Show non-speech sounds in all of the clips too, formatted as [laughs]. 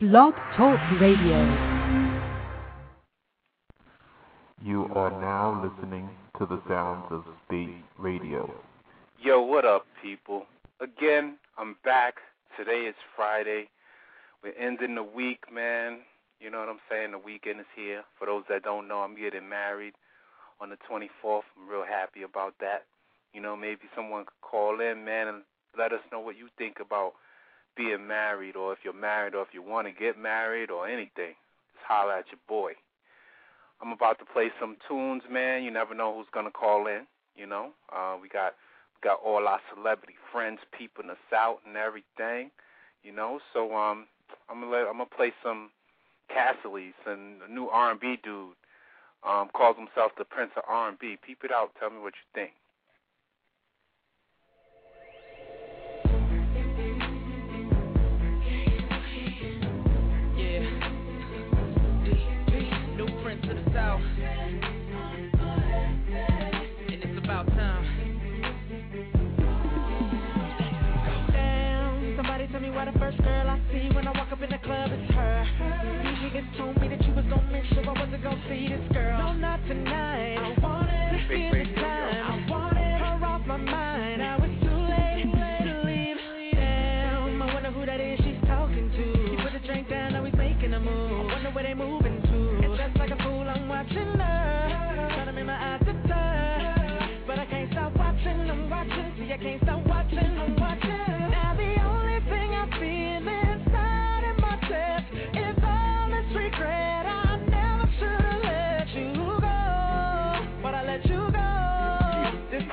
Blog Talk Radio. You are now listening to the sounds of Spate Radio. Yo, what up, people? Again, I'm back. Today is Friday. We're ending the week, man. You know what I'm saying? The weekend is here. For those that don't know, I'm getting married on the 24th. I'm real happy about that. You know, maybe someone could call in, man, and let us know what you think about being married or if you're married or if you want to get married or anything. Just holler at your boy. I'm about to play some tunes, man. You never know who's gonna call in. You know, uh, we got we got all our celebrity friends peeping us out and everything. You know, so um, I'm gonna let I'm gonna play some Cassilis and a new R&B dude um, calls himself the Prince of R&B. Peep it out. Tell me what you think. First girl I see when I walk up in the club is her. These niggas told me that you was gonna miss her, I wasn't gonna see this girl. No, not tonight. I wanted to feel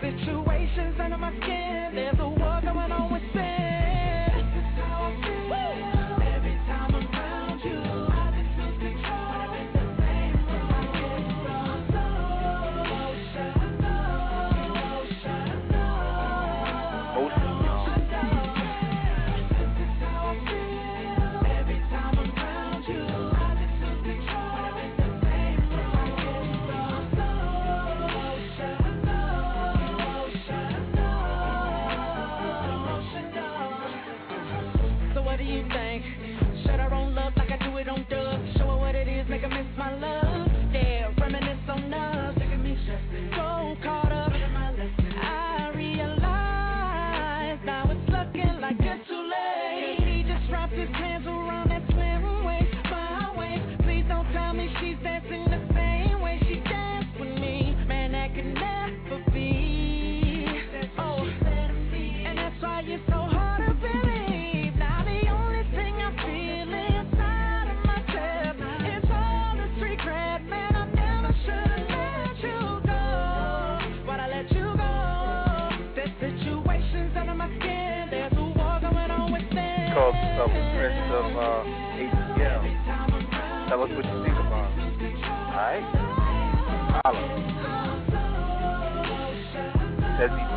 situation's under my skin. There's himself the Prince of uh, ATL. Tell us what you think about him. Alright? Holla. Says he's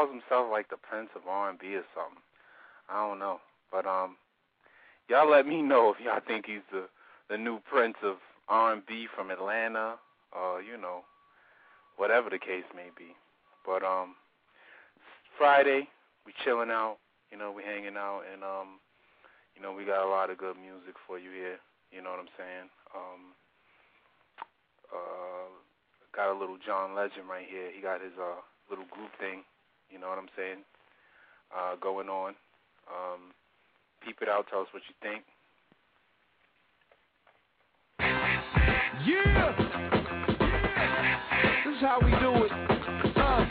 calls himself like the Prince of R&B or something. I don't know, but um, y'all let me know if y'all think he's the the new Prince of R&B from Atlanta, or you know, whatever the case may be. But um, Friday, we chilling out. You know, we hanging out, and um, you know, we got a lot of good music for you here. You know what I'm saying? Um, uh, got a little John Legend right here. He got his uh little group thing. You know what I'm saying? Uh, going on. Um, peep it out. Tell us what you think. Yeah. This is how we do it. Uh.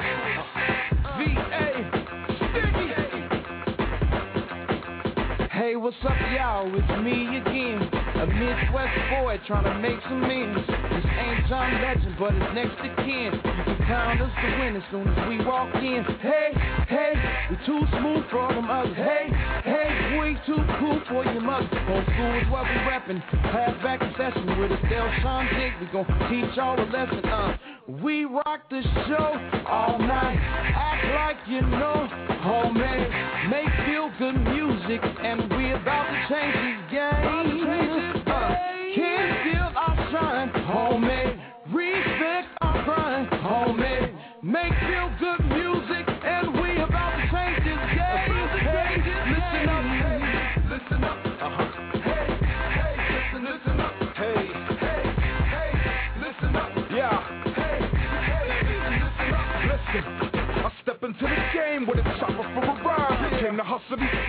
Hey, what's up, y'all? It's me again. A Midwest boy trying to make some ends. This ain't John Legend, but it's next to kin. You can count us to win as soon as we walk in. Hey, hey, we too smooth for them others. Hey, hey, we too cool for your mother. Home school is what we reppin'. Pass back in session with a Del Sean Dig. We gon' teach y'all a lesson. Uh, we rock the show all night. Act like you know, homemade. Make feel good music, and we about to change the game. Uh, can't steal our shine, homemade. Respect our grind, homemade. Make feel good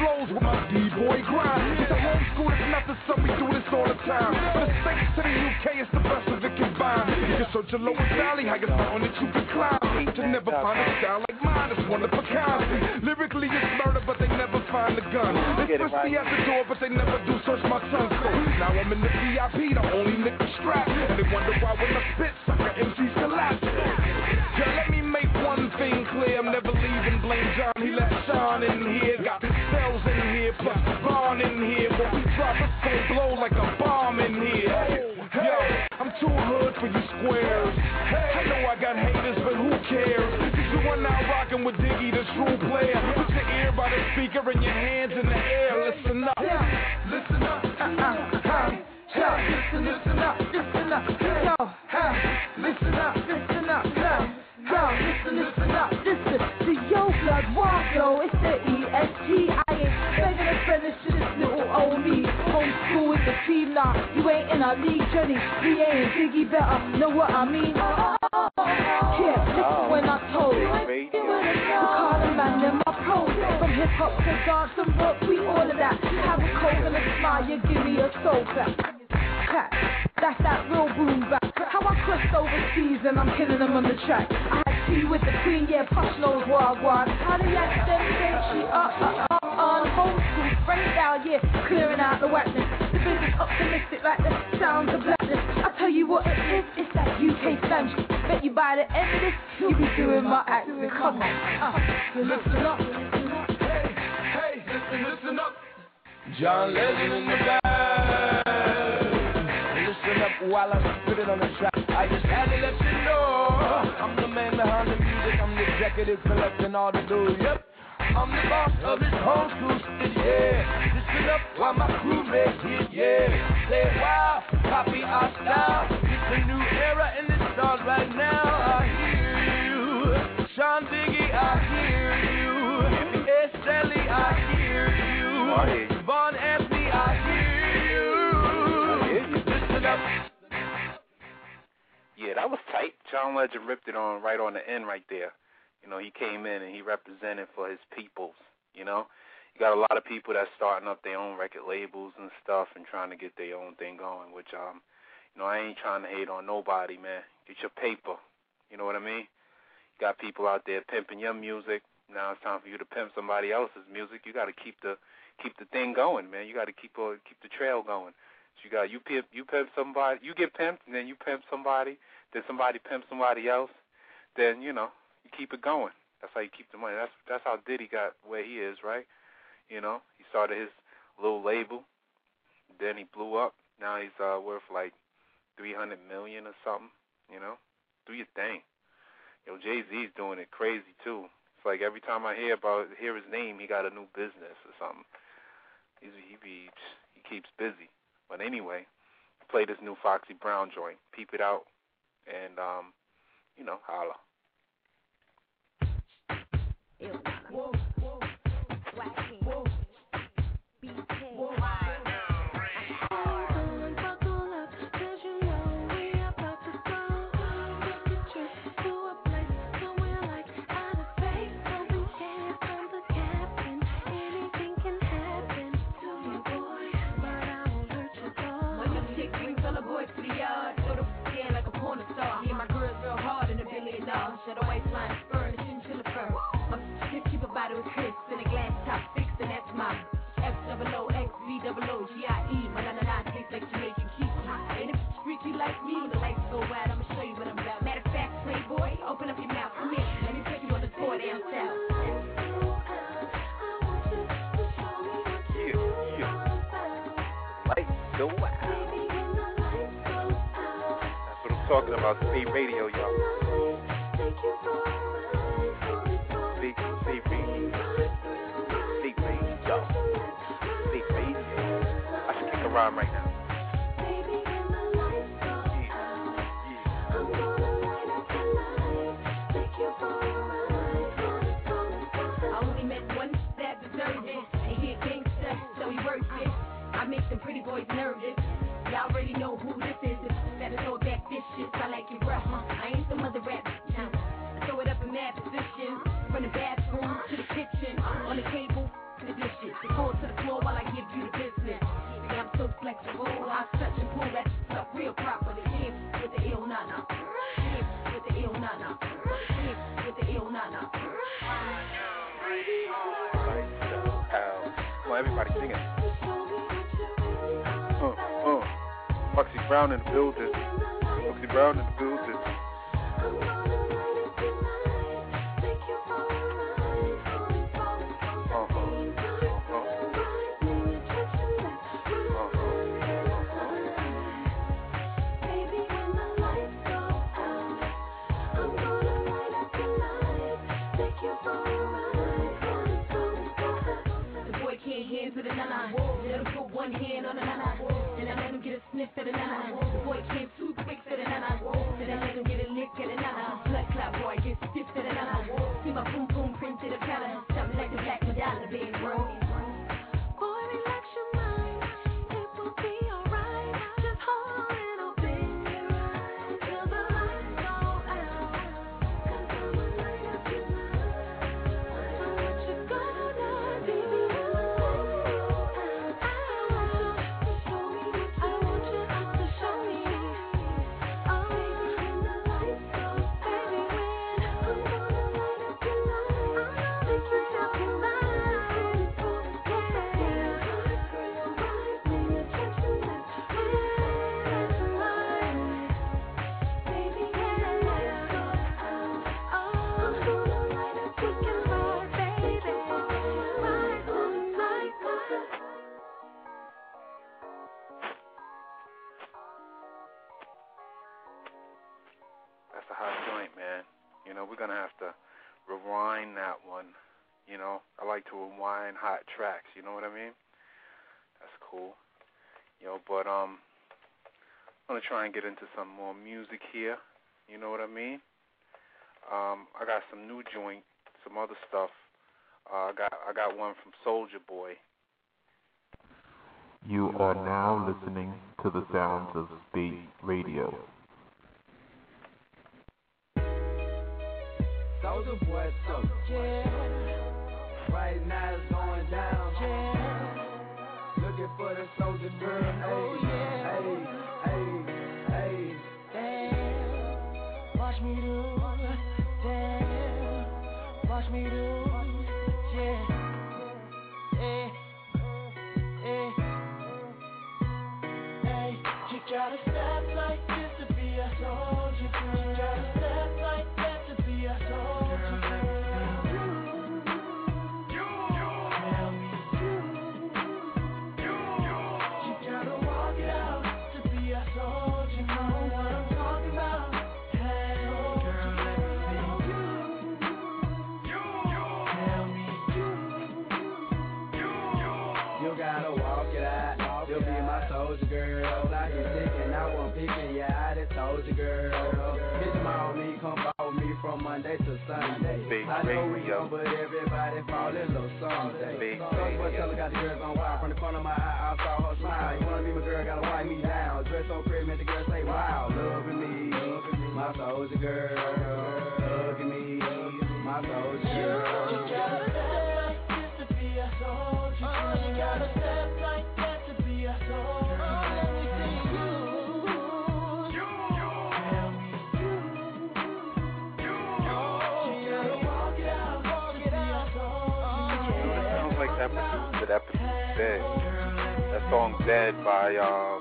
flows with my D-boy grind. It's a homeschool, it's nothing, so we do this all the time. But the States to the UK, it's the best of it combined. You can search a lower valley, highest mountain that you can climb. To never find a style like mine, it's one of a kind. Lyrically it's murder, but they never find the gun. They frisky at the door, but they never do search my son's code. Now I'm in the VIP, the only nigga strap. And they wonder why when I spit, sucker MCs collapse. Yeah, let me make one thing clear, I'm never leaving blame John, Sean in here. Got cells in here, plus Vaughn in here. When we drop, it's gonna blow like a bomb in here. Yo, I'm too hood for you squares. I know I got haters, but who cares? Cause you are now rocking with Diggy, the true player. Put your ear by the speaker and your hands in the air. Listen up, listen up. Listen, listen up, listen up. Yo, listen up, listen up. Yo, listen, listen up, listen. The Waldo, it's the E-S-T. I ain't begging a friend to this little old me. Homeschool with the team now. You ain't in our league journey. We ain't Biggie better. Know what I mean? Oh, yeah, listen when I told a man, them my pros. From hip hop to dance and rock, we all of that. Have a cold and a smile, you give me a soul clap. Clap. That's that real boom back. How I crossed overseas and I'm killing them on the track. I had tea with the queen, yeah, push knows wagwan. Yak them say she uh, uh, uh, up, up, up on homeschool, spray down, yeah, clearing out the wetness. The business optimistic like the sounds of blackness. I tell you what it is, it's that UK shit. Bet you by the end of this, you'll be doing my accent. Come on, uh, listen up. Hey, hey, listen, listen up. John Legend in the bag. Up while I spit it on the track. I just had to let you know I'm the man behind the music. I'm the executive collecting all the do. Yep. I'm the boss of this homeschool shit, yeah. Listen up while my crew makes it, yeah. Say wow, copy our style. It's a new era and it starts right now. I hear you. Sean Biggie, I hear you. Estelle, I hear you. I hear you. Yeah, that was tight. John Legend ripped it on right on the end right there. You know, he came in and he represented for his peoples. You know, you got a lot of people that's starting up their own record labels and stuff and trying to get their own thing going. Which um, you know, I ain't trying to hate on nobody, man. Get your paper. You know what I mean? You got people out there pimping your music. Now it's time for you to pimp somebody else's music. You got to keep the keep the thing going, man. You got to keep uh, keep the trail going. So you got you pimp you pimp somebody, you get pimped, and then you pimp somebody, then somebody pimp somebody else. Then you know you keep it going. That's how you keep the money. That's that's how Diddy got where he is, right? You know, he started his little label, then he blew up. Now he's uh, worth like three hundred million or something. You know, do your thing. Yo, Jay Z's doing it crazy too. It's like every time I hear about hear his name, he got a new business or something. He's, he be he keeps busy. But anyway, play this new Foxy Brown joint. Peep it out, and um, you know, holla. of the waistline. My keep a body with crisp a glass top fixed, and that's. F double O X V double O G I E. My nine nine tastes like Jamaican. And if freaky like me, the lights go out. I'ma show you what I'm about. Matter of fact, open up your mouth. Come here, let me take you on the tour down south. talking about Steve Radio, y'all. Worth it. I make some pretty boys nervous. Y'all already know who Brown in the building. Foxy Brown in the building. Uh-huh. One hand on the nana. Sniff of the nana. We're gonna have to rewind that one. You know, I like to rewind hot tracks. You know what I mean? That's cool. You know, but um, I'm gonna try and get into some more music here. You know what I mean? Um, I got some new joint, some other stuff. Uh, I got I got one from Soldier Boy. You are now listening to the sounds of Spate Radio. Soldier boy, so yeah. Right now it's going down. Yeah. Looking for the soldier girl. Oh yeah. Hey, hey, hey. Damn. Watch me do. Damn. Watch me do. Monday to Sunday. Big I know we young, but everybody fall in love someday. Big radio. tell her got the girls on wild. From the corner of my eye, I saw her smile. You wanna be my girl, gotta wipe me down. Dress so pretty, make the girl say wow. Loving me, my soldier girl. Hugging me, my soldier girl. Dead. That song Dead by uh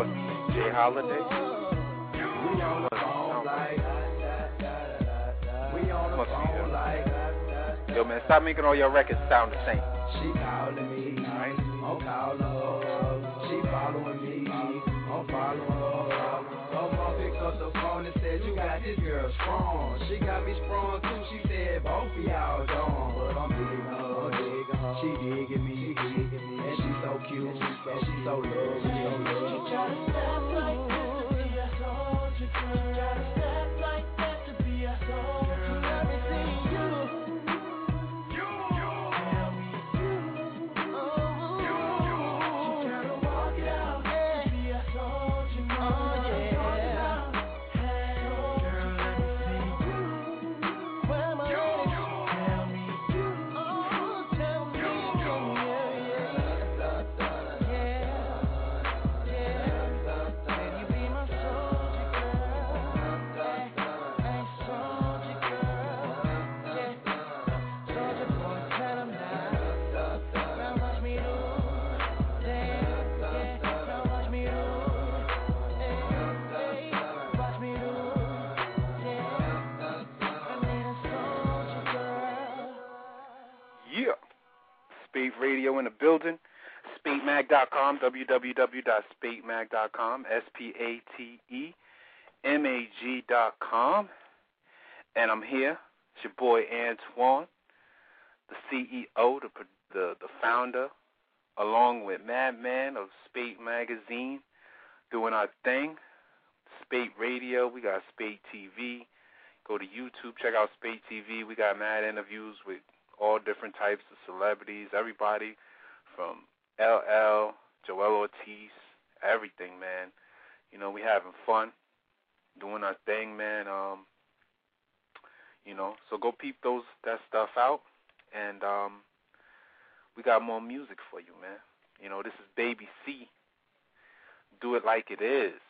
what's his name? J. Holiday. We on the phone like We on the Must be him. Yo man, stop making all your records sound the same. She calling me, I'm calling her. She following me, I'm following her. Her said you got this girl strong. She got me sprung too. She said both of y'all gone, Spate Radio in the building. SpateMag.com, www.spatemag.com, S-P-A-T-E-M-A-G.com. And I'm here. It's your boy Antoine, the CEO, the, the, the founder, along with Madman of Spate Magazine, doing our thing. Spate Radio, we got Spate TV. Go to YouTube, check out Spate TV. We got mad interviews with all different types of celebrities, everybody from LL, Joel Ortiz, everything, man. You know, we having fun, doing our thing, man. Um, you know, so go peep those that stuff out, and um, we got more music for you, man. You know, this is Baby C. Do it like it is.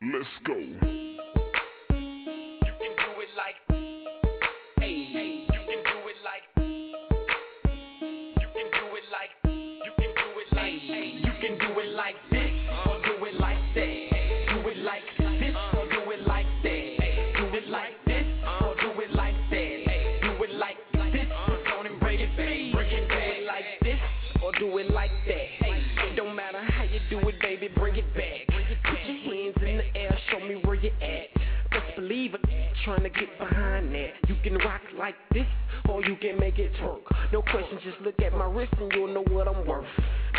Let's go. Can do it like this, or do it like that. Do it like this, or do it like that. Do it like this, or do it like that. Do it like this, don't and bring it back. Bring it back like this, or do it like that. It don't matter how you do it, baby, bring it back. Put your hands in the air, show me where you at. Best believe it, trying to get behind that. You can rock like this, or you can make it twerk. No question, just look at my wrist and you'll know what I'm worth.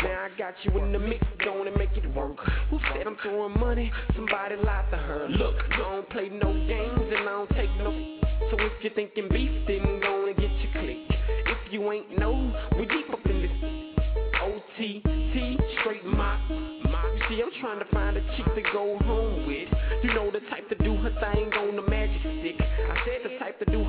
Now I got you in the mix, going to make it work. Who said I'm throwing money? Somebody lied to her. Look, I don't play no games and I don't take no. So if you're thinking beef, then go and get your click. If you ain't know, we deep up in this. OTT, straight mop. You see, I'm trying to find a chick to go home with. You know the type to do her thing on the magic stick. I said the type to do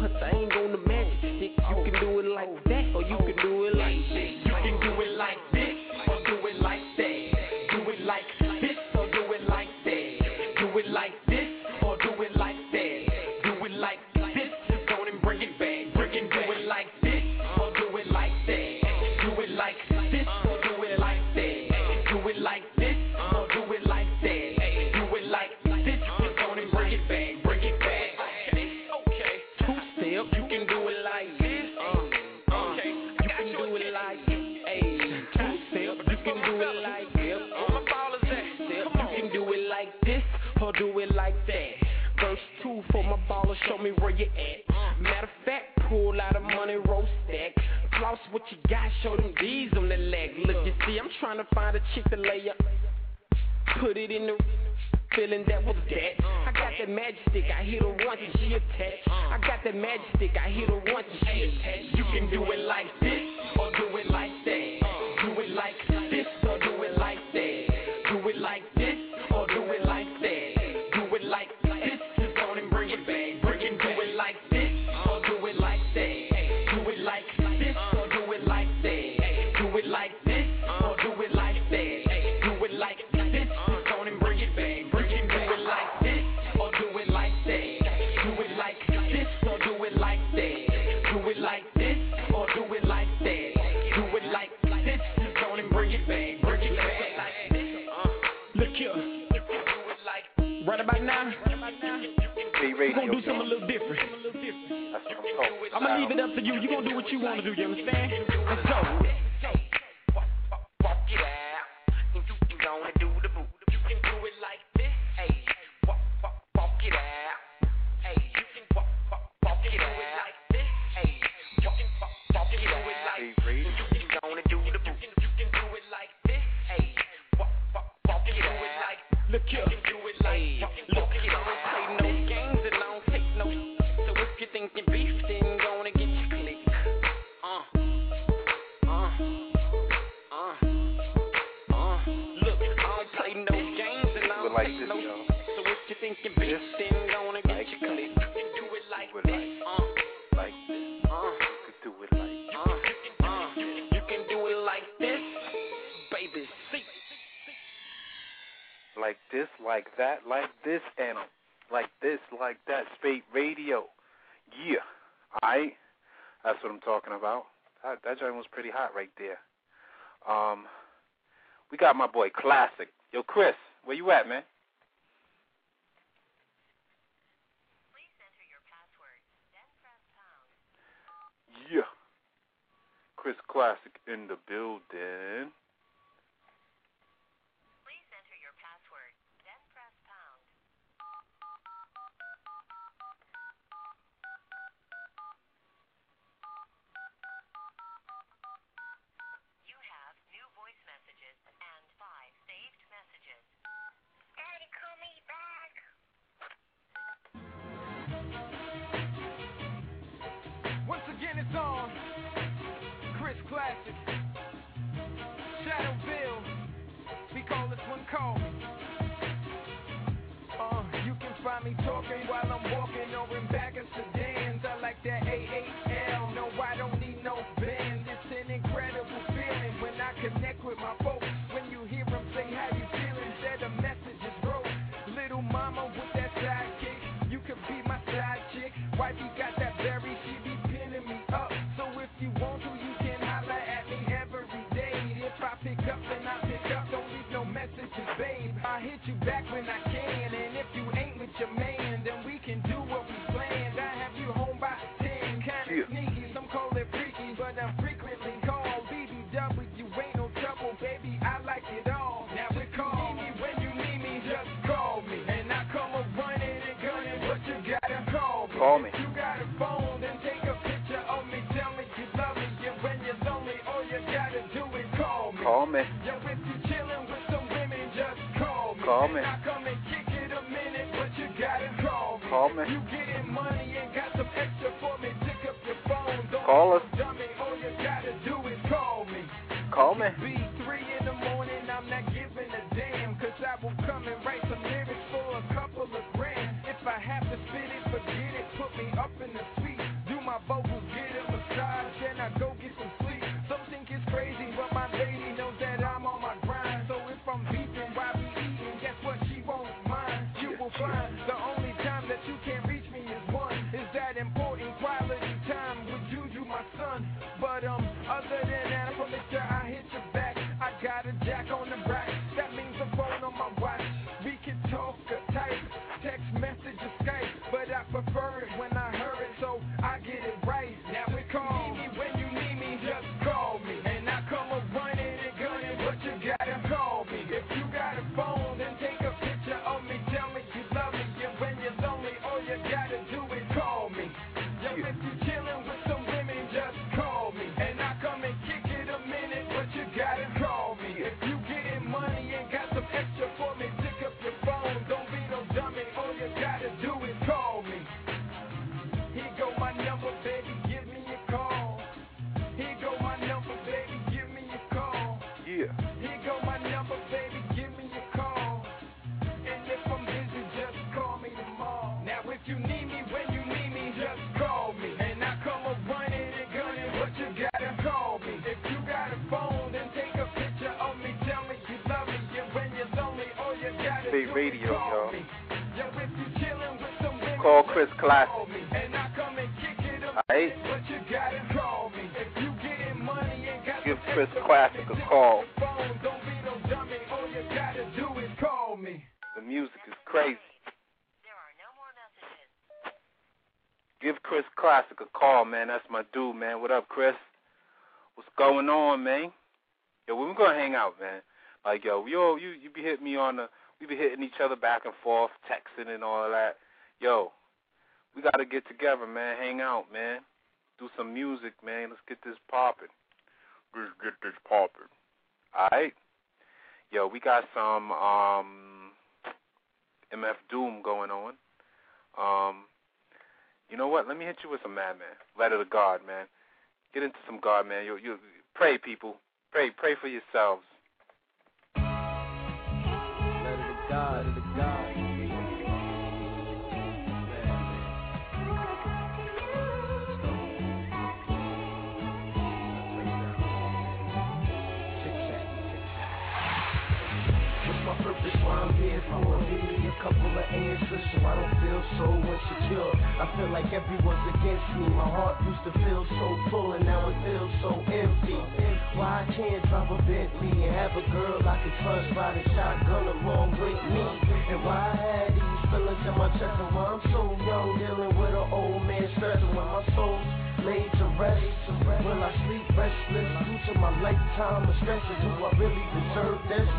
Here. Right about now, we're gonna do something a little different. I'm gonna leave it up to you. You gonna do what you wanna do. You understand? Let's go. zone was pretty hot right there. Um, we got my boy Classic. Yo, Chris, where you at, man? Yeah. Chris Classic in the building. Uh, you can find me talking while I'm walking or in back of sedans. I like that AAL. No, I don't need no band. It's an incredible feeling when I connect with my folks. When you hear them say how you feeling, that the message is broke. Little mama with that sidekick, you could be my side chick. Wifey got that I hit you back when I can. You getting money out, man. Like yo, yo, you you be hitting me on the, we be hitting each other back and forth, texting and all that. Yo, we gotta get together, man. Hang out, man. Do some music, man. Let's get this popping. Let's get this popping. All right. Yo, we got some um, MF Doom going on. Um, you know what? Let me hit you with some Madman. Letter to God, man. Get into some God, man. You you pray, people. Pray, pray for yourselves. I don't feel so insecure. I feel like everyone's against me. My heart used to feel so full and now it feels so empty. Why I can't drive a Bentley and have a girl I can trust riding shotgun along with me? And why I had these feelings in my chest and why I'm so young dealing with an old man stressing when my soul's laid to rest. Will I sleep restless due to my lifetime of stresses? Do I really deserve this?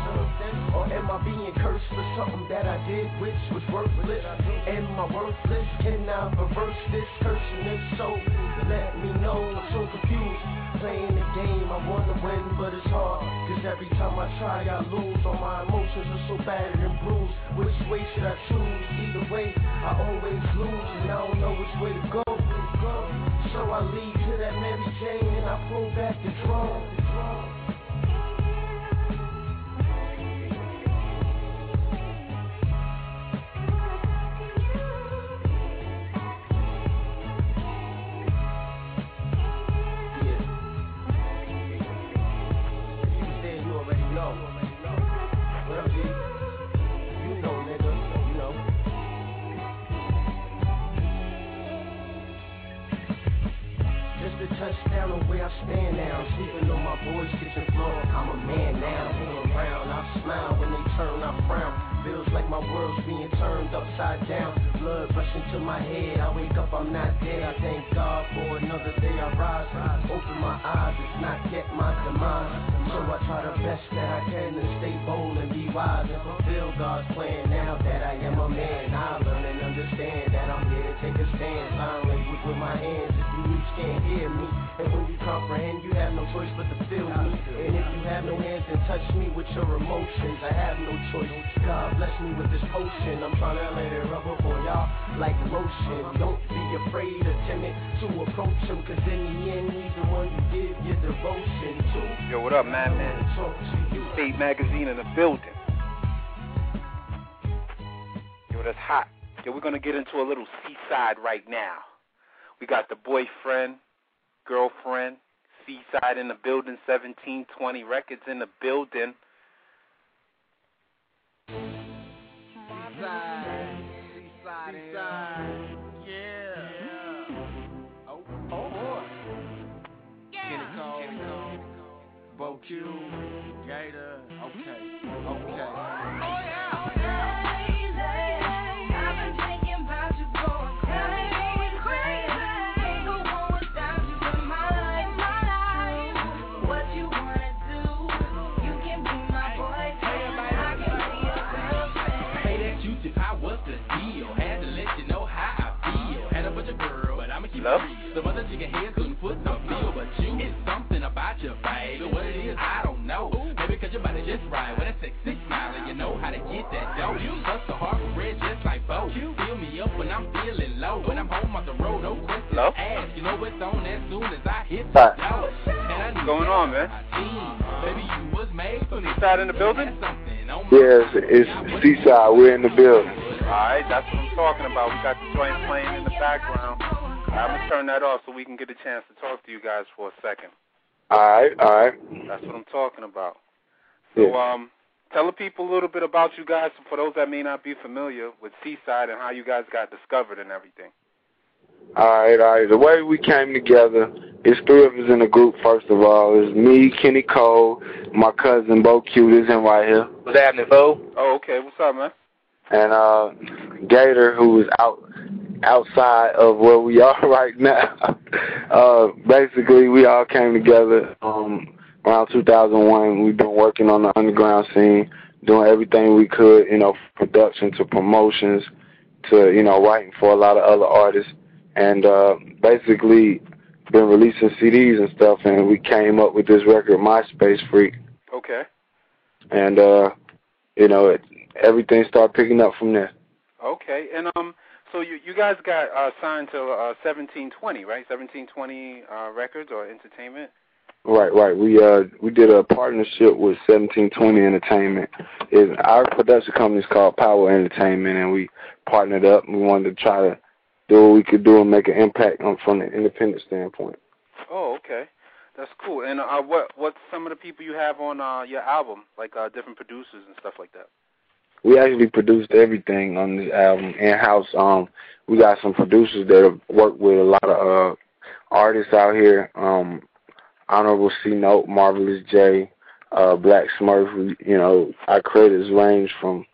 Or am I being cursed for something that I did which was worthless? Am I worthless? Can I reverse this cursing? If so, let me know. I'm so confused. Playing the game, I wanna win, but it's hard. Cause every time I try, I lose. All my emotions are so battered and bruised. Which way should I choose? Either way, I always lose, and I don't know which way to go. So I lead to that Mary Jane and I pull back the drum. Touchdown on where I stand now. Sleeping on my boy's kitchen floor. I'm a man now. Hanging around, I smile when they turn, I frown. Feels like my world's being turned upside down. Blood rushing to my head. I wake up, I'm not dead. I thank God for another day I rise. Open my eyes, it's not yet my demise. So I try the best that I can and stay bold and be wise and fulfill God's plan. Now that I am a man, I learn and understand that I'm here to take a stand. Sign language with my hands. If you reach, can't hear me. And when you comprehend, you have no choice but to feel me. And if you have no hands, then touch me with your emotions. I have no choice. God bless me with this potion. I'm trying to let it rub up on y'all like lotion. Don't be afraid or timid to approach him. Cause in the end, he's the one you give your devotion to. Yo, what up, to. Spate Magazine in the building. Yo, that's hot. Yo, we're gonna get into a little C-Side right now. We got the boyfriend, girlfriend, C-Side in the building, 1720 records in the building. C-Side, C-Side, C-Side. Had to let you know how I feel, and a bunch girls, but I'ma keep Hello? it real. Some other chicken heads couldn't foot no Hello? asked. You know it's on as soon as I hit the door. And Going on, man? my team. Baby, you was made for. C-Side in the building? Something Yes, it's C-Side. We're in the building. Alright, that's what I'm talking about. We got the joint playing in the background. I'm gonna turn that off so we can get a chance to talk to you guys for a second. All right, all right. That's what I'm talking about. So, Yeah. um, tell the people a little bit about you guys for those that may not be familiar with C-Side and how you guys got discovered and everything. All right, all right. The way we came together, it's three of us in the group, first of all. It's me, Kenny Cole, my cousin Bo Q, this him right here. What's happening, Bo? Oh, okay. What's up, man? And uh Gator, who is out outside of where we [laughs] are right now. [laughs] uh basically we all came together um around two thousand one. We've been working on the underground scene, doing everything we could, you know, production to promotions to, you know, writing for a lot of other artists and uh basically been releasing CDs and stuff and we came up with this record MySpace Freak Okay. and uh you know it everything started picking up from there. Okay, and um, so you you guys got uh, signed to uh, 1720, right? 1720 uh, Records or Entertainment. Right, right. We uh we did a partnership with seventeen twenty entertainment. Is our production company is called Power Entertainment and we partnered up and we wanted to try to do what we could do and make an impact on from an independent standpoint. Oh, okay, that's cool. And uh, what what's some of the people you have on uh, your album, like uh, different producers and stuff like that? We actually produced everything on the album in house. Um we got some producers that have worked with a lot of uh artists out here. Um Honorable C Note, Marvelous J, uh, Black Smurf. We, you know, our credits range from,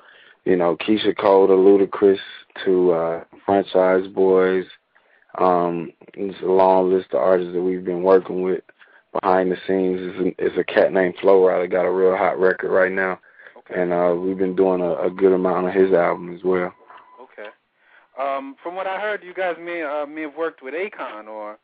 you know, Keyshia Cole to Ludacris to uh, Franchise Boys. Um, it's a long list of artists that we've been working with behind the scenes. It's a, it's a cat named Flo Rida got a real hot record right now, Okay. and uh, we've been doing a, a good amount of his album as well. Okay. Um, from what I heard, you guys may uh, may have worked with Akon or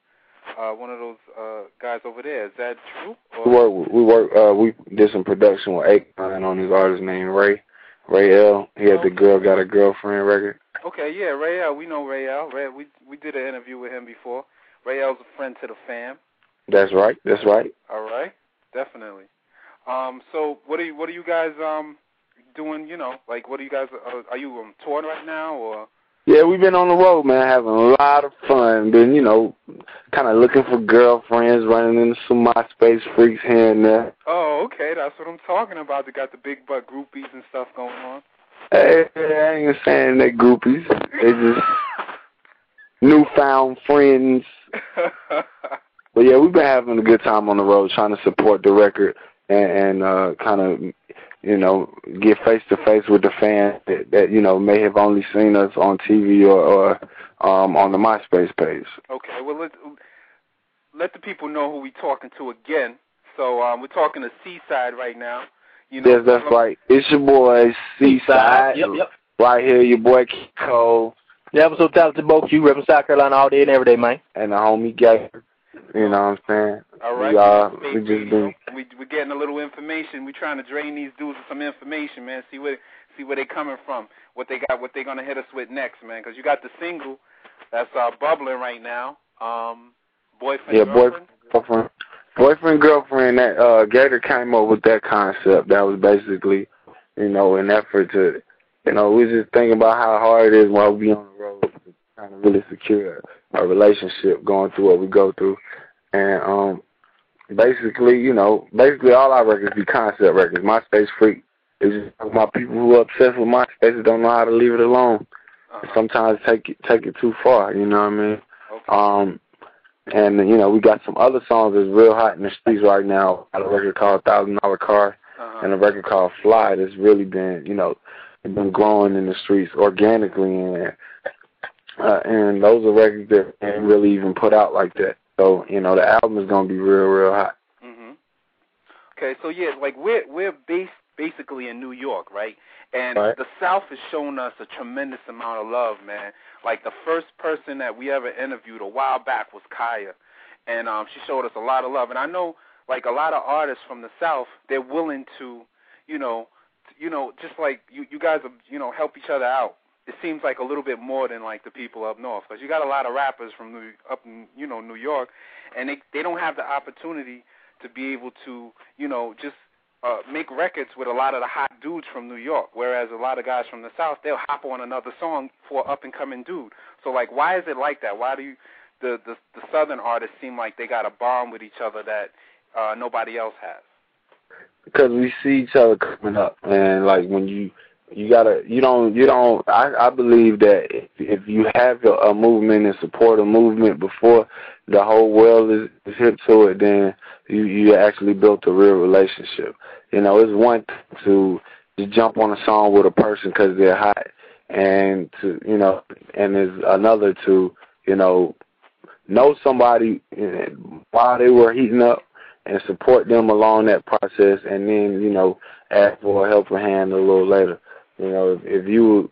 uh, one of those uh, guys over there. Is that true? We work. We work. Uh, we did some production with Akon on his artist named Ray. Ray L. He had the girl got a girlfriend record. Okay, yeah, Ray L. We know Ray L. Ray, we we did an interview with him before. Ray L's a friend to the fam. That's right. That's right. All right, definitely. Um, so what are you what are you guys um doing? You know, like what are you guys? Uh, are you um, touring right now or? Yeah, we've been on the road, man, having a lot of fun. Been, you know, kind of looking for girlfriends, running into some MySpace freaks here and there. Oh, okay, that's what I'm talking about. They got the big butt groupies and stuff going on. Hey, I ain't saying they groupies. They just [laughs] newfound friends. [laughs] But yeah, we've been having a good time on the road, trying to support the record and, and uh, kind of, you know, get face to face with the fans that, that you know may have only seen us on TV or, or um, on the MySpace page. Okay, well let let the people know who we talking to again. So um, we're talking to C-Side right now. You know, yes, that's right. It's your boy C-Side. Yep, yep. Right here, your boy Keith Cole Yeah, I'm so talented, both you repping South Carolina all day and every day, man. and the homie Gator. You know what I'm saying? All right, We uh, we just been we we're getting a little information. We're trying to drain these dudes with some information, man. See where see where they coming from, what they got, what they gonna hit us with next, man. Because you got the single that's uh, bubbling right now. Um, boyfriend, yeah, girlfriend. boyfriend, boyfriend, girlfriend. That uh, Gator came up with that concept. That was basically, you know, an effort to, you know, we just thinking about how hard it is while we on the road, to trying to really secure a relationship, going through what we go through, and um, basically, you know, basically all our records be concept records. MySpace freak is just about people who are obsessed with MySpace and don't know how to leave it alone. Uh-huh. Sometimes take it take it too far. You know what I mean? Okay. Um, and you know, we got some other songs that's real hot in the streets right now. Got a record called Thousand Dollar Car uh-huh. and a record called Fly that's really been, you know, been growing in the streets organically and uh, and those are records that ain't really even put out like that. So, you know, the album is gonna be real, real hot. hmm Okay, so yeah, like we're we're based basically in New York, right? And Right. the South has shown us a tremendous amount of love, man. Like the first person that we ever interviewed a while back was Kaya, and um, she showed us a lot of love. And I know, like a lot of artists from the South, they're willing to, you know, t- you know, just like you you guys, are, you know, help each other out. It seems like a little bit more than like the people up north, because you got a lot of rappers from New, up in you know New York, and they they don't have the opportunity to be able to, you know, just uh, make records with a lot of the hot dudes from New York. Whereas a lot of guys from the South, they'll hop on another song for up and coming dude. So like, why is it like that? Why do you, the the the Southern artists seem like they got a bond with each other that uh, nobody else has? because we see each other coming up and like when you you gotta you don't you don't i i believe that if, if you have a, a movement and support a movement before the whole world is, is hip to it then you you actually built a real relationship you know it's one to to jump on a song with a person because they're hot and to you know and there's another to you know know somebody eh, while they were heating up and support them along that process and then, you know, ask for a helping hand a little later. You know, if, if you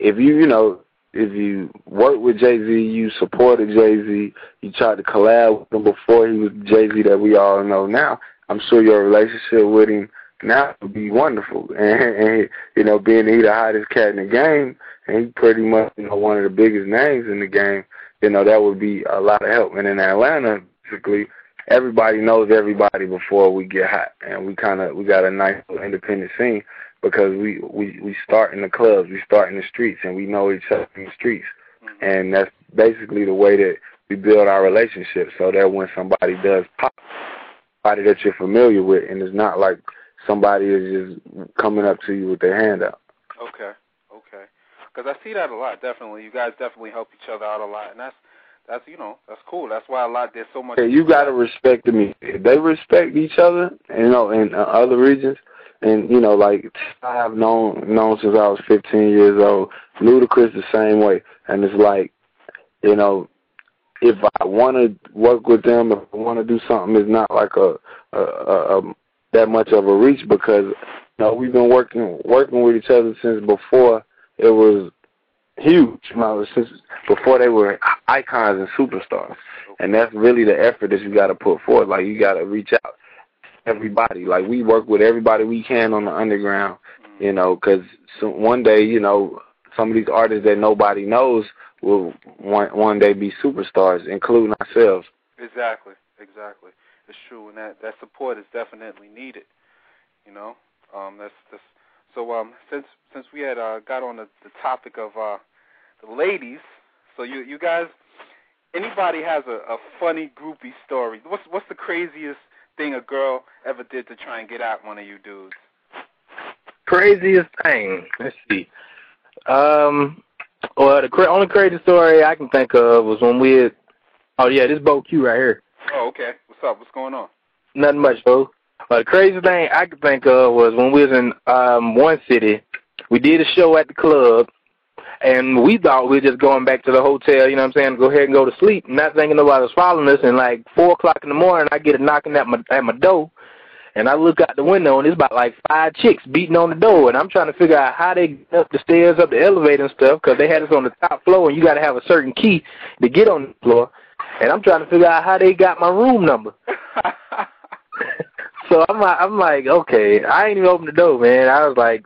if you, you know, if you work with Jay Z, you supported Jay Z, you tried to collab with him before he was Jay Z that we all know now, I'm sure your relationship with him now would be wonderful. [laughs] And, and you know, being he the hottest cat in the game, and he pretty much you know one of the biggest names in the game. You know, that would be a lot of help. And in Atlanta, basically, everybody knows everybody before we get hot, and we kind of we got a nice independent scene because we we we start in the clubs, we start in the streets, and we know each other in the streets, and that's basically the way that we build our relationship. So that when somebody does pop, somebody that you're familiar with, and it's not like somebody is just coming up to you with their hand out. Okay, okay. Because I see that a lot. Definitely, you guys definitely help each other out a lot, and that's that's you know that's cool. That's why a lot there's so much. Yeah, you gotta respect the. If they respect each other, you know, in uh, other regions, and you know, like I have known known since I was 15 years old. Ludacris the same way, and it's like, you know, if I want to work with them, if I want to do something, it's not like a, a, a, a that much of a reach because you know we've been working working with each other since before it was huge. You know, since before they were icons and superstars, and that's really the effort that you got to put forth. Like you got to reach out everybody. Like we work with everybody we can on the underground. You know, because so one day, you know, some of these artists that nobody knows will one one day be superstars, including ourselves. Exactly, exactly. It's true, and that that support is definitely needed. You know, um, that's that's so. Um, since since we had uh, got on the, the topic of uh, the ladies, so you you guys, anybody has a, a funny groupie story? What's what's the craziest thing a girl ever did to try and get at one of you dudes? Craziest thing. Let's see. Um, well, the cra- only crazy story I can think of was when we had. Oh yeah, this Bo Q right here. Oh, okay. What's up? What's going on? Nothing much, though. But the crazy thing I could think of was when we was in um one city, we did a show at the club, and we thought we were just going back to the hotel, you know what I'm saying, go ahead and go to sleep, not thinking nobody was following us. And like four o'clock in the morning, I get a knocking at my at my door, and I look out the window, and it's about like five chicks beating on the door, and I'm trying to figure out how they get up the stairs, up the elevator and stuff, because they had us on the top floor, and you got to have a certain key to get on the floor. And I'm trying to figure out how they got my room number. [laughs] [laughs] so I'm like, I'm like, okay, I ain't even opened the door, man. I was like,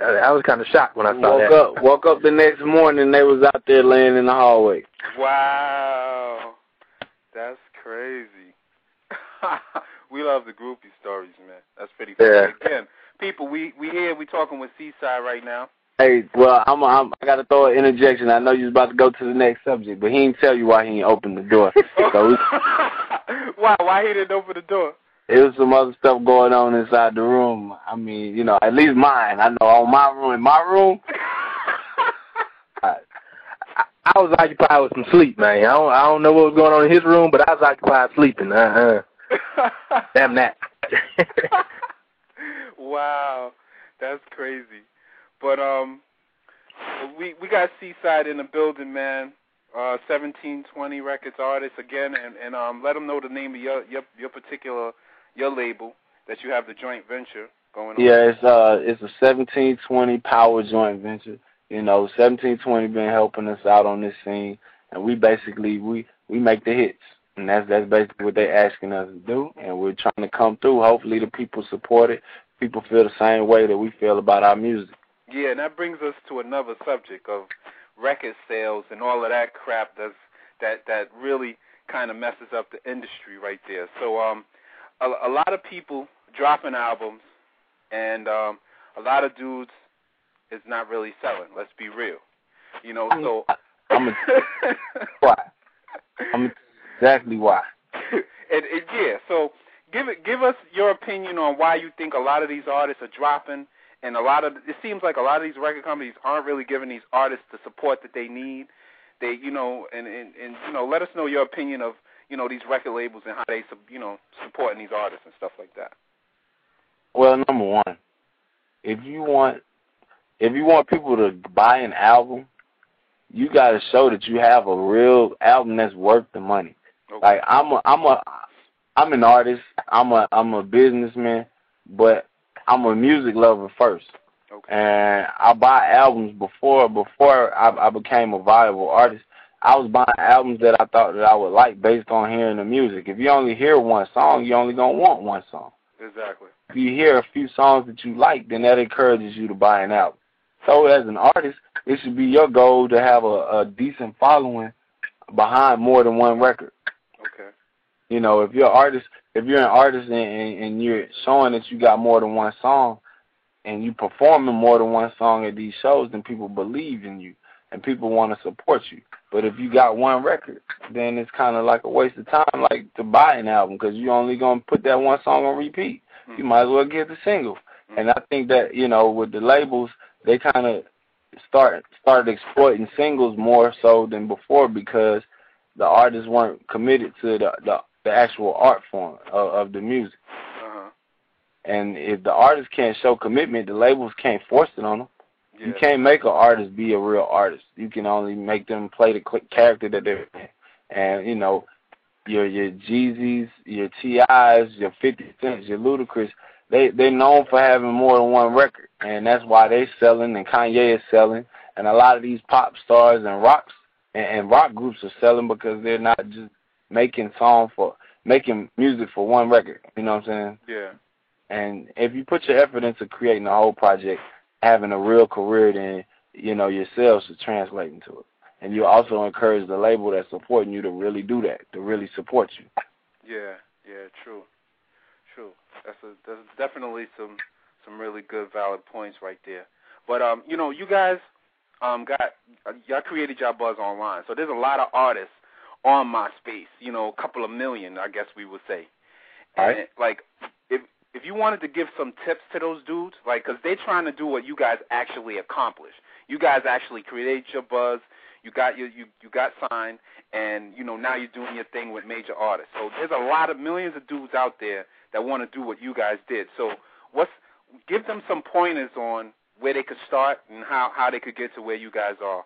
I was kind of shocked when I saw woke that. up, woke up the next morning, and they was out there laying in the hallway. Wow, that's crazy. [laughs] we love the groupie stories, man. That's pretty funny. Yeah. Again, people, we we here, we talking with C-Side right now. Hey, well, I'm, I'm I got to throw an interjection. I know you was about to go to the next subject, but he didn't tell you why he ain't opened the door. [laughs] so we, why? Why he didn't open the door? It was some other stuff going on inside the room. I mean, you know, at least mine. I know on my room, in my room, [laughs] I, I was occupied with some sleep, man. I don't, I don't know what was going on in his room, but I was occupied sleeping. Uh huh. [laughs] Damn that. [laughs] wow, that's crazy. But um, we we got C-Side in the building, man. Uh, seventeen twenty records artist again, and and um, let them know the name of your your your particular your label that you have the joint venture going on. yeah, it's uh, it's a seventeen twenty power joint venture. You know, seventeen twenty been helping us out on this scene, and we basically we we make the hits, and that's that's basically what they're asking us to do, and we're trying to come through. Hopefully, the people support it. People feel the same way that we feel about our music. Yeah, and that brings us to another subject of record sales and all of that crap that's that that really kind of messes up the industry right there. So um a, a lot of people dropping albums and um a lot of dudes is not really selling, let's be real. You know, so I'm a, [laughs] why? I'm exactly why. and, and yeah, so give it give us your opinion on why you think a lot of these artists are dropping and a lot of it seems like a lot of these record companies aren't really giving these artists the support that they need. They, you know, and and, and you know, let us know your opinion of you know these record labels and how they, you know, supporting these artists and stuff like that. Well, number one, if you want if you want people to buy an album, you got to show that you have a real album that's worth the money. Like I'm a I'm a I'm an artist. I'm a I'm a businessman, but I'm a music lover first. Okay. And I buy albums before before I, I became a viable artist. I was buying albums that I thought that I would like based on hearing the music. If you only hear one song, you only gonna want one song. Exactly. If you hear a few songs that you like, then that encourages you to buy an album. So as an artist, it should be your goal to have a, a decent following behind more than one record. Okay. You know, if you're an artist, if you're an artist and, and, and you're showing that you got more than one song, and you performing more than one song at these shows, then people believe in you and people want to support you. But if you got one record, then it's kind of like a waste of time, like to buy an album, because you're only gonna put that one song on repeat. Mm-hmm. You might as well get the single. And I think that you know, with the labels, they kind of start started exploiting singles more so than before because the artists weren't committed to the the, the actual art form of, of the music. Uh-huh. And if the artist can't show commitment, the labels can't force it on them. Yeah. You can't make an artist be a real artist. You can only make them play the character that they're in. And you know, your your Jeezys, your T.I.'s, your Fifty Cents, your Ludacris, they they're known for having more than one record, and that's why they're selling. And Kanye is selling, and a lot of these pop stars and rocks and, and rock groups are selling because they're not just making song for making music for one record. You know what I'm saying? Yeah. And if you put your effort into creating the whole project, having a real career, then you know your sales should translate into it. And you also encourage the label that's supporting you to really do that, to really support you. Yeah, yeah, true, true. That's a that's definitely some some really good valid points right there. But um, you know, you guys um got uh, y'all created y'all buzz online, so there's a lot of artists on MySpace. You know, a couple of million, I guess we would say. Right. Like, if you wanted to give some tips to those dudes, like, because they're trying to do what you guys actually accomplished. You guys actually created your buzz. You got your you you got signed, and you know now you're doing your thing with major artists. So there's a lot of millions of dudes out there that want to do what you guys did. So what's give them some pointers on where they could start and how how they could get to where you guys are.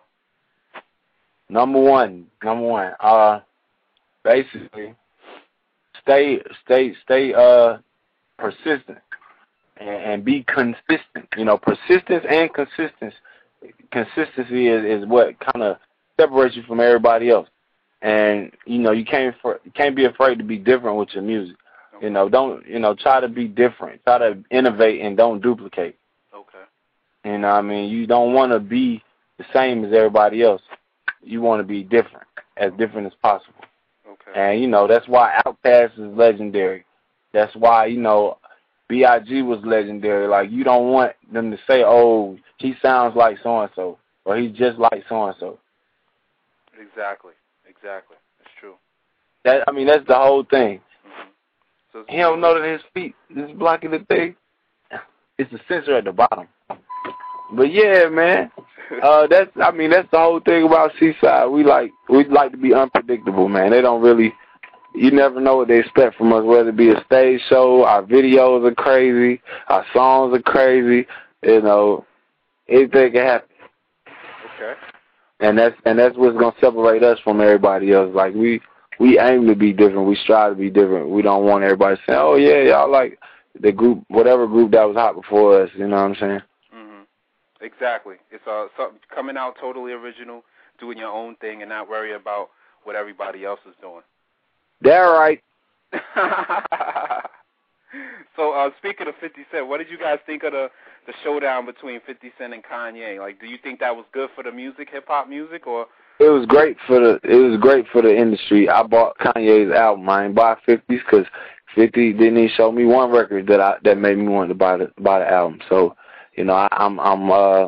Number one, number one, uh, basically, stay, stay, stay, uh, persistent and, and be consistent. You know, persistence and consistency. Consistency is, is what kind of separates you from everybody else. And you know, you can't for, you can't be afraid to be different with your music. You know, don't you know, try to be different. Try to innovate and don't duplicate. Okay. You know, I mean, you don't want to be the same as everybody else. You want to be different, as different as possible. Okay. And you know, that's why Outkast is legendary. That's why you know, B.I.G. was legendary. Like you don't want them to say, "Oh, he sounds like so and so," or he's just like so and so. Exactly. Exactly. That's true. That I mean, that's the whole thing. So He don't know that his feet is blocking the thing. It's the sensor at the bottom. But yeah, man. [laughs] Uh that's I mean that's the whole thing about C-Side. We like we like to be unpredictable, man. They don't really you never know what they expect from us, whether it be a stage show, our videos are crazy, our songs are crazy, you know, anything can happen. Okay. And that's and that's what's gonna separate us from everybody else. Like we we aim to be different. We strive to be different. We don't want everybody saying, "Oh yeah, y'all like the group, whatever group that was hot before us." You know what I'm saying? Mhm. Exactly. It's uh something coming out totally original, doing your own thing, and not worry about what everybody else is doing. That right. [laughs] so uh speaking of 50 Cent, what did you guys think of the the showdown between 50 Cent and Kanye? Like, do you think that was good for the music, hip hop music, or It was great for the it was great for the industry. I bought Kanye's album. I ain't buy 50's because 50 didn't even show me one record that I that made me want to buy the buy the album. So, you know, I, I'm I'm uh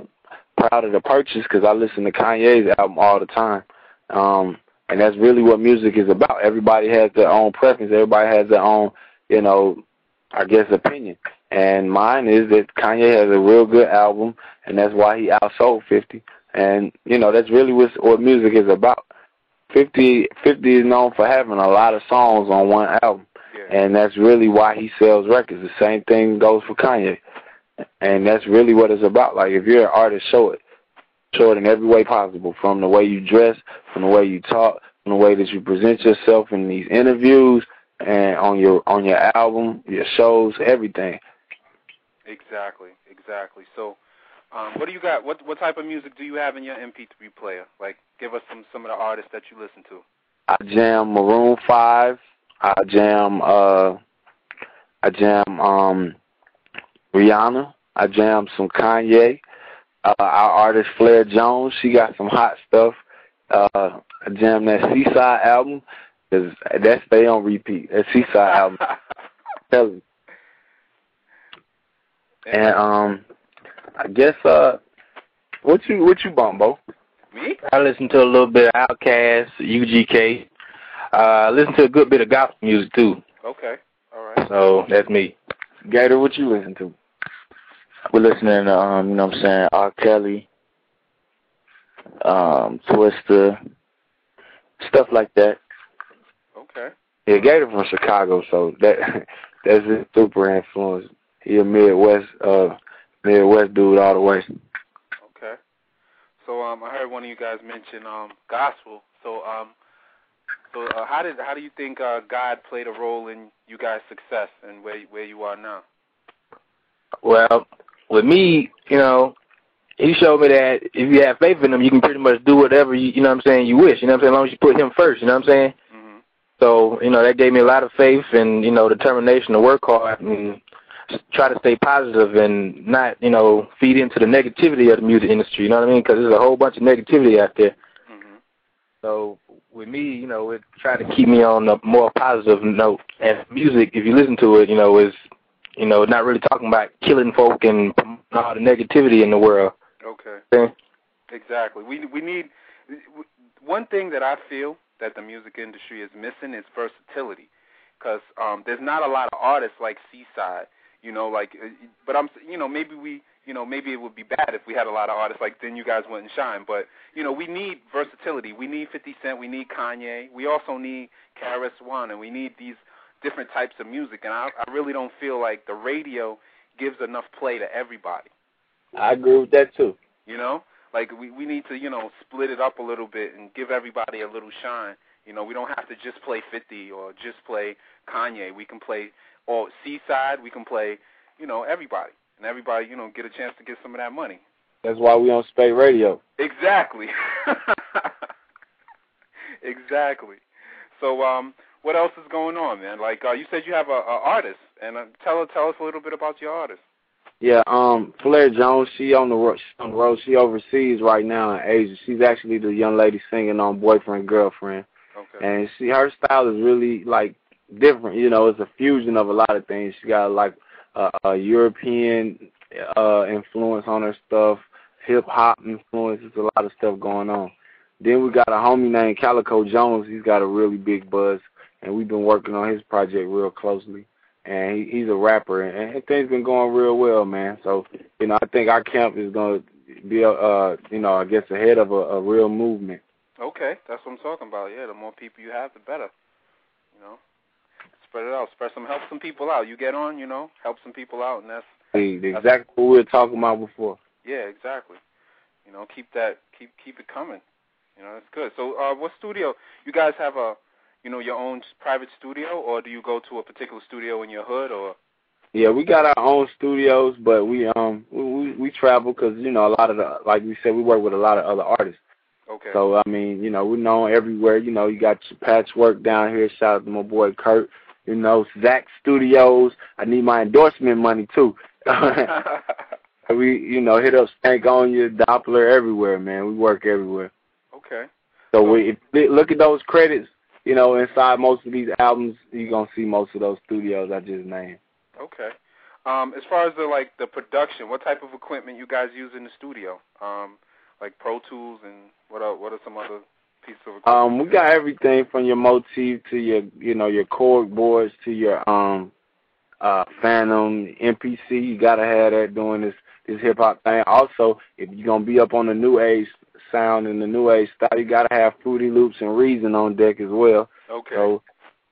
proud of the purchase because I listen to Kanye's album all the time. Um, and that's really what music is about. Everybody has their own preference. Everybody has their own, you know, I guess opinion. And mine is that Kanye has a real good album, and that's why he outsold 50. And you know, that's really what what music is about. 50, 50 is known for having a lot of songs on one album, and that's really why he sells records. The same thing goes for Kanye, and that's really what it's about. Like if you're an artist, show it, show it in every way possible, from the way you dress, from the way you talk, from the way that you present yourself in these interviews, and on your on your album, your shows, everything. exactly, exactly? So, um, what do you got? What what type of music do you have in your MP3 player? Like, give us some some of the artists that you listen to. I jam Maroon Five. I jam uh I jam um Rihanna. I jam some Kanye. Uh, our artist Flair Jones, she got some hot stuff. Uh, I jam that C-Side album because that stay on repeat. That C-Side [laughs] album, tell you. And um, I guess uh, what you what you bump, Bo? Me? I listen to a little bit of Outkast, UGK. Uh, I listen to a good bit of gospel music too. Okay. All right. So that's me. Gator, what you listen to? We're listening to, um, you know what I'm saying, R. Kelly, um, Twista, stuff like that. Okay. Yeah, Gator from Chicago, so that [laughs] that's his super influence. He a Midwest uh Midwest dude all the way. Okay. So um, I heard one of you guys mention um gospel. So um, so uh, how did how do you think uh, God played a role in you guys' success and where where you are now? Well, with me, you know, he showed me that if you have faith in him, you can pretty much do whatever you, you know what I'm saying, you wish. You know what I'm saying, as long as you put him first. You know what I'm saying. Mm-hmm. So you know that gave me a lot of faith and you know determination to work hard and try to stay positive and not you know feed into the negativity of the music industry. You know what I mean? Because there's a whole bunch of negativity out there. Mm-hmm. So with me, you know, it tried to keep me on a more positive note. And music, if you listen to it, you know, is you know not really talking about killing folk and all the negativity in the world. Okay. Okay? Exactly. We we need one thing that I feel that the music industry is missing is versatility, because um, there's not a lot of artists like C-Side. You know, like, uh, but I'm, you know, maybe we, you know, maybe it would be bad if we had a lot of artists like then you guys wouldn't shine. But you know, we need versatility. We need 50 Cent. We need Kanye. We also need KRS-One, and we need these different types of music. And I, I really don't feel like the radio gives enough play to everybody. I agree with that too. You know, like we we need to you know split it up a little bit and give everybody a little shine. You know, we don't have to just play 50 or just play Kanye. We can play or C-Side. We can play you know everybody and everybody you know get a chance to get some of that money. That's why we on Spate Radio. Exactly. [laughs] exactly. So um, what else is going on, man? Like uh, you said, you have a, a artist, and uh, tell tell us a little bit about your artist. Yeah, um, Flair Jones, she on the road. She on the road. She overseas right now in Asia. She's actually the young lady singing on Boyfriend Girlfriend, Okay. and she her style is really like different. You know, it's a fusion of a lot of things. She got like a, a European uh influence on her stuff, hip hop influence. There's a lot of stuff going on. Then we got a homie named Calico Jones. He's got a really big buzz, and we've been working on his project real closely and he, he's a rapper, and, and things been going real well, man. So, you know, I think our camp is going to be, uh, you know, I guess ahead of a, a real movement. Okay, that's what I'm talking about. Yeah, the more people you have, the better. You know, spread it out, spread some, help some people out. You get on, you know, help some people out, and that's The, the exact what we were talking about before. yeah, exactly. You know, keep that, keep keep it coming. You know, that's good. So, uh, what studio? You guys have a, you know, your own private studio, or do you go to a particular studio in your hood, or? Yeah, we got our own studios, but we um we we, travel because you know a lot of the like we said we work with a lot of other artists. Okay. So I mean, you know, we're known everywhere. You know, you got your PatchWerk down here. Shout out to my boy Kurt. You know, Zach Studios. I need my endorsement money too. [laughs] we, you know, hit up Stankonia Doppler everywhere, man. We work everywhere. okay. So we if, look at those credits. You know, inside most of these albums, you're gonna see most of those studios I just named. Okay. Um, as far as the like the production, what type of equipment you guys use in the studio? Um, like Pro Tools and what are what are some other pieces of equipment? Um, we got everything from your motif to your, you know, your chord boards to your um, uh, Fantom MPC. You gotta have that doing this this hip hop thing. Also, if you're gonna be up on the new age sound and the new age style, you gotta have Fruity Loops and Reason on deck as well. Okay. So,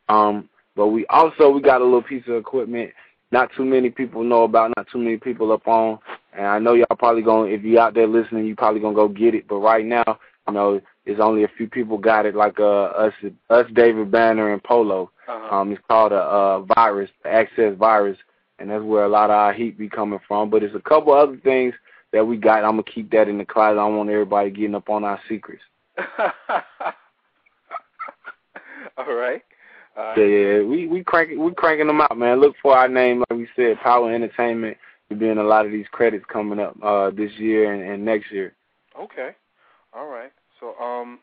um, but we also we got a little piece of equipment. Not too many people know about. Not too many people up on. And I know y'all probably gonna, if you out there listening, you probably gonna go get it. But right now, you know, it's only a few people got it, like uh, us, us, David Banner and Polo. Uh-huh. Um, it's called a, uh virus, Access virus, and that's where a lot of our heat be coming from. But it's a couple other things that we got. I'm gonna keep that in the closet. I don't want everybody getting up on our secrets. [laughs] all right, Uh, Yeah, yeah, we we cranking we cranking them out, man. Look for our name, like we said, Power Entertainment. Be in a lot of these credits coming up uh this year and, and next year. Okay. All right. So um,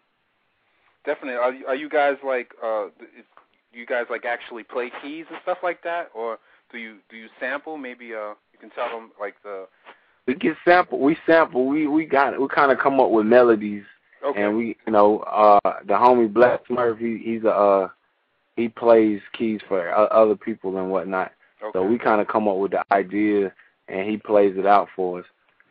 definitely. Are you, are you guys like uh, do you guys like actually play keys and stuff like that, or do you do you sample? Maybe uh, you can tell them like the We get sample, we sample, we we got we kind of come up with melodies, okay. and we you know uh the homie Black Smurf, he, he's a uh he plays keys for other people and whatnot. okay. So we kind of come up with the idea, and he plays it out for us.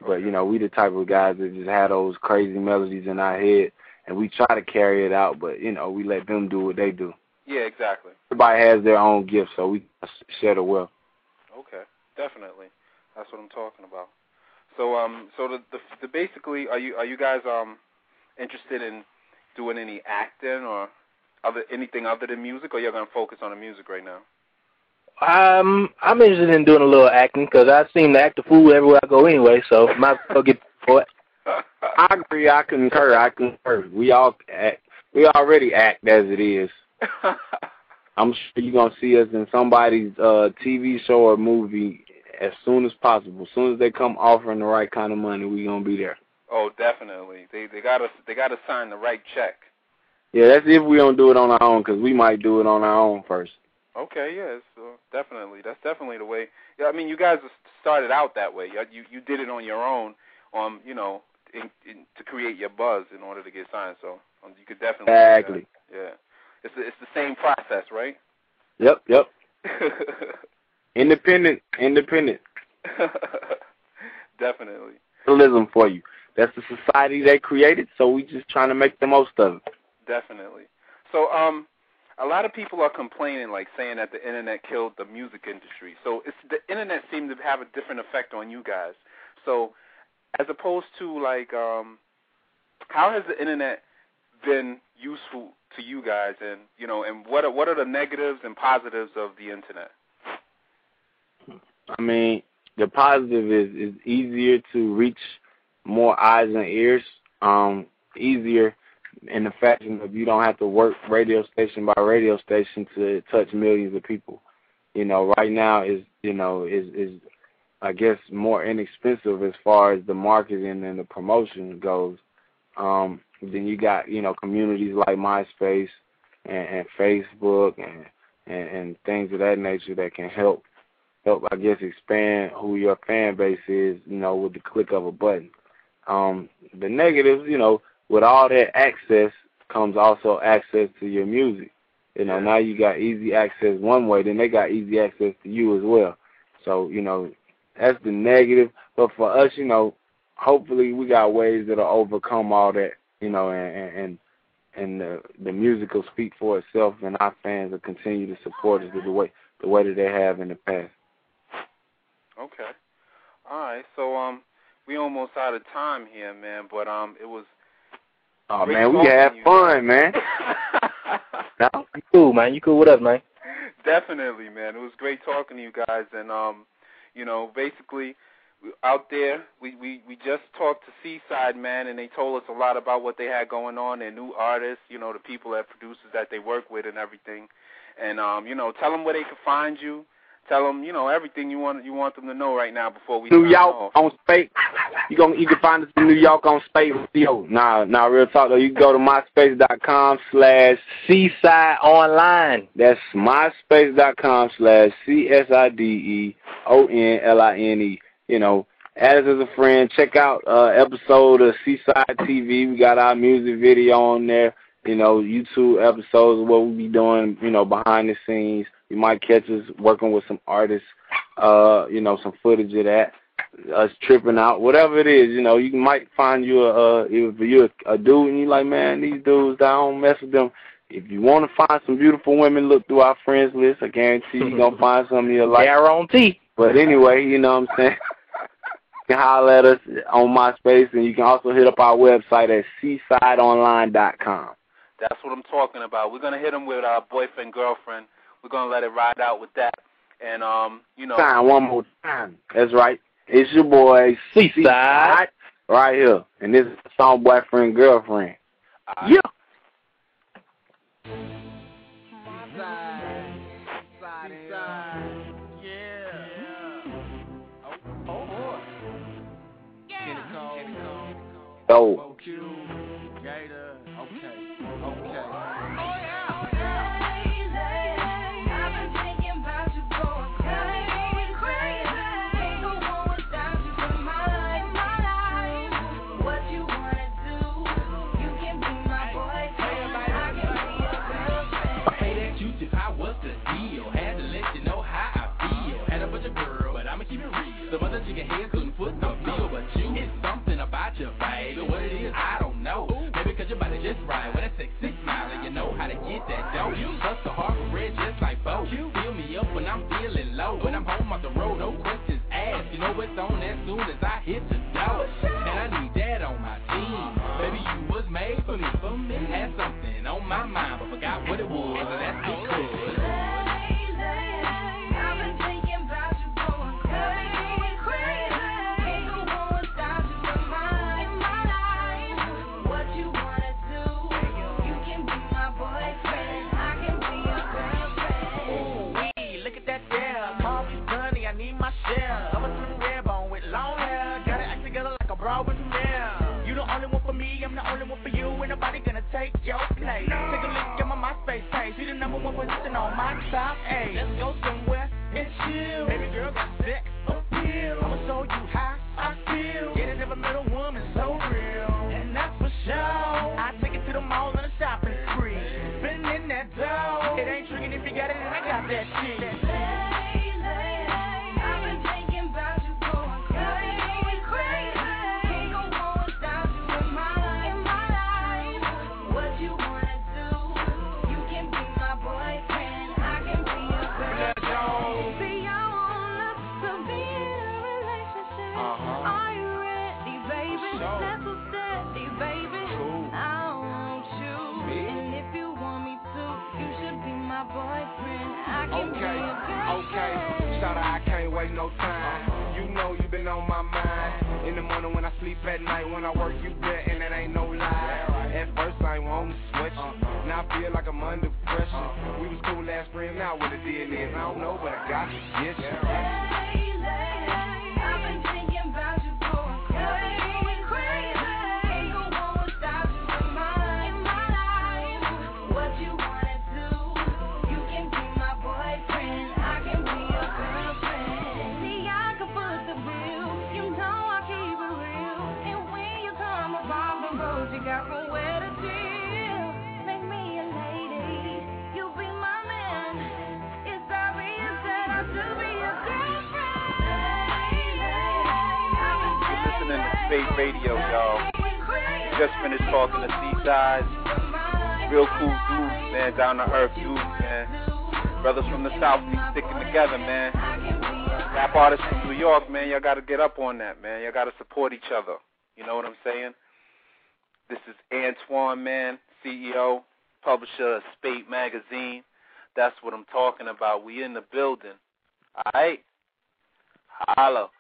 But you know, we the type of guys that just have those crazy melodies in our head, and we try to carry it out. But you know, we let them do what they do. yeah, exactly. Everybody has their own gift, so we share the wealth. Okay, definitely. That's what I'm talking about. So um, so the the, the basically are you are you guys um interested in doing any acting or other anything other than music, or you're gonna focus on the music right now? Um, I'm interested in doing a little acting because I seem to act a fool everywhere I go anyway, so [laughs] might as well get for it. I agree. I concur. I concur. We all act. We already act as it is. [laughs] I'm sure you're gonna see us in somebody's uh TV show or movie as soon as possible. As soon as they come offering the right kind of money, we gonna be there. oh, definitely. They they gotta they gotta sign the right check. Yeah, that's if we don't do it on our own, because we might do it on our own first. Okay, yes, uh, definitely. That's definitely the way. Yeah, I mean, you guys started out that way. You you, you did it on your own, um, you know, in, in, to create your buzz in order to get signed. So um, you could definitely. Exactly. Yeah, it's the, it's the same process, right? Yep, yep. [laughs] Independent, independent. [laughs] definitely. Capitalism for you. That's the society they created, so we just trying to make the most of it. Definitely. So, um, a lot of people are complaining, like saying that the internet killed the music industry. So, it's the internet seemed to have a different effect on you guys. So, as opposed to like, um, how has the internet been useful to you guys, and you know, and what are what are the negatives and positives of the internet? I mean, the positive is is easier to reach more eyes and ears. Um, easier in the fashion of you don't have to work radio station by radio station to touch millions of people. You know, right now is you know is is I guess more inexpensive as far as the marketing and the promotion goes. Um, then you got you know communities like MySpace and, and Facebook and, and and things of that nature that can help help I guess expand who your fan base is, you know, with the click of a button. Um, the negatives, you know, with all that access comes also access to your music. You know, now you got easy access one way, then they got easy access to you as well. So, you know, that's the negative. But for us, you know, hopefully we got ways that'll overcome all that, you know, and and and the the music will speak for itself and our fans will continue to support us the way the way that they have in the past. Okay. All right. So, um, we almost out of time here, man. But um, it was. Oh man, we had you. fun, man. No? You [laughs] cool, man. You cool with us, man. Definitely, man. It was great talking to you guys, and um, you know, basically, we- out there, we we we just talked to C-Side, man, and they told us a lot about what they had going on, their new artists, you know, the people that producers that they work with, and everything. And um, you know, tell them where they can find you. Tell them, you know, everything you want you want them to know right now before we New York off. on Space. You gon' you can find us in New York on Spate Radio. Nah, nah, real talk though. You can go to myspace.com slash Seaside Online. That's myspace.com slash C S I D E O N L I N E. You know, add us as a friend. Check out uh episode of C-Side TV. We got our music video on there. You know, YouTube episodes of what we be doing, you know, behind the scenes. You might catch us working with some artists, uh, you know, some footage of that. Us tripping out, whatever it is, you know, you might find you a uh if you're a dude and you like, man, these dudes, I don't mess with them. If you want to find some beautiful women, look through our friends list. I guarantee you're going [laughs] to find some you like. Guarantee. But anyway, you know what I'm saying? [laughs] You can holler at us on MySpace, and you can also hit up our website at csideonline.com. That's what I'm talking about. We're gonna hit them with our boyfriend girlfriend. We're gonna let it ride out with that, and um, you know. Time, one more time. That's right. It's your boy, C-Side. right here. And this is the song Boyfriend Girlfriend. uh, Yeah. couldn't no but you it's something about you, baby. What it is, I don't know. Maybe cause your body just right. When a six six mile, you know how to get that dough. You bust the heart red just like Bo. Fill me up when I'm feeling low. When I'm home off the road, no questions asked. You know it's on as soon as I Park in the seaside. Real cool dudes, man, down to earth dudes, man. Brothers from the South be sticking together, man. Rap artists from New York, man, y'all gotta get up on that, man. Y'all gotta support each other. You know what I'm saying? This is Antoine, man, CEO, publisher of Spate Magazine. That's what I'm talking about. We in the building. All right? Holla.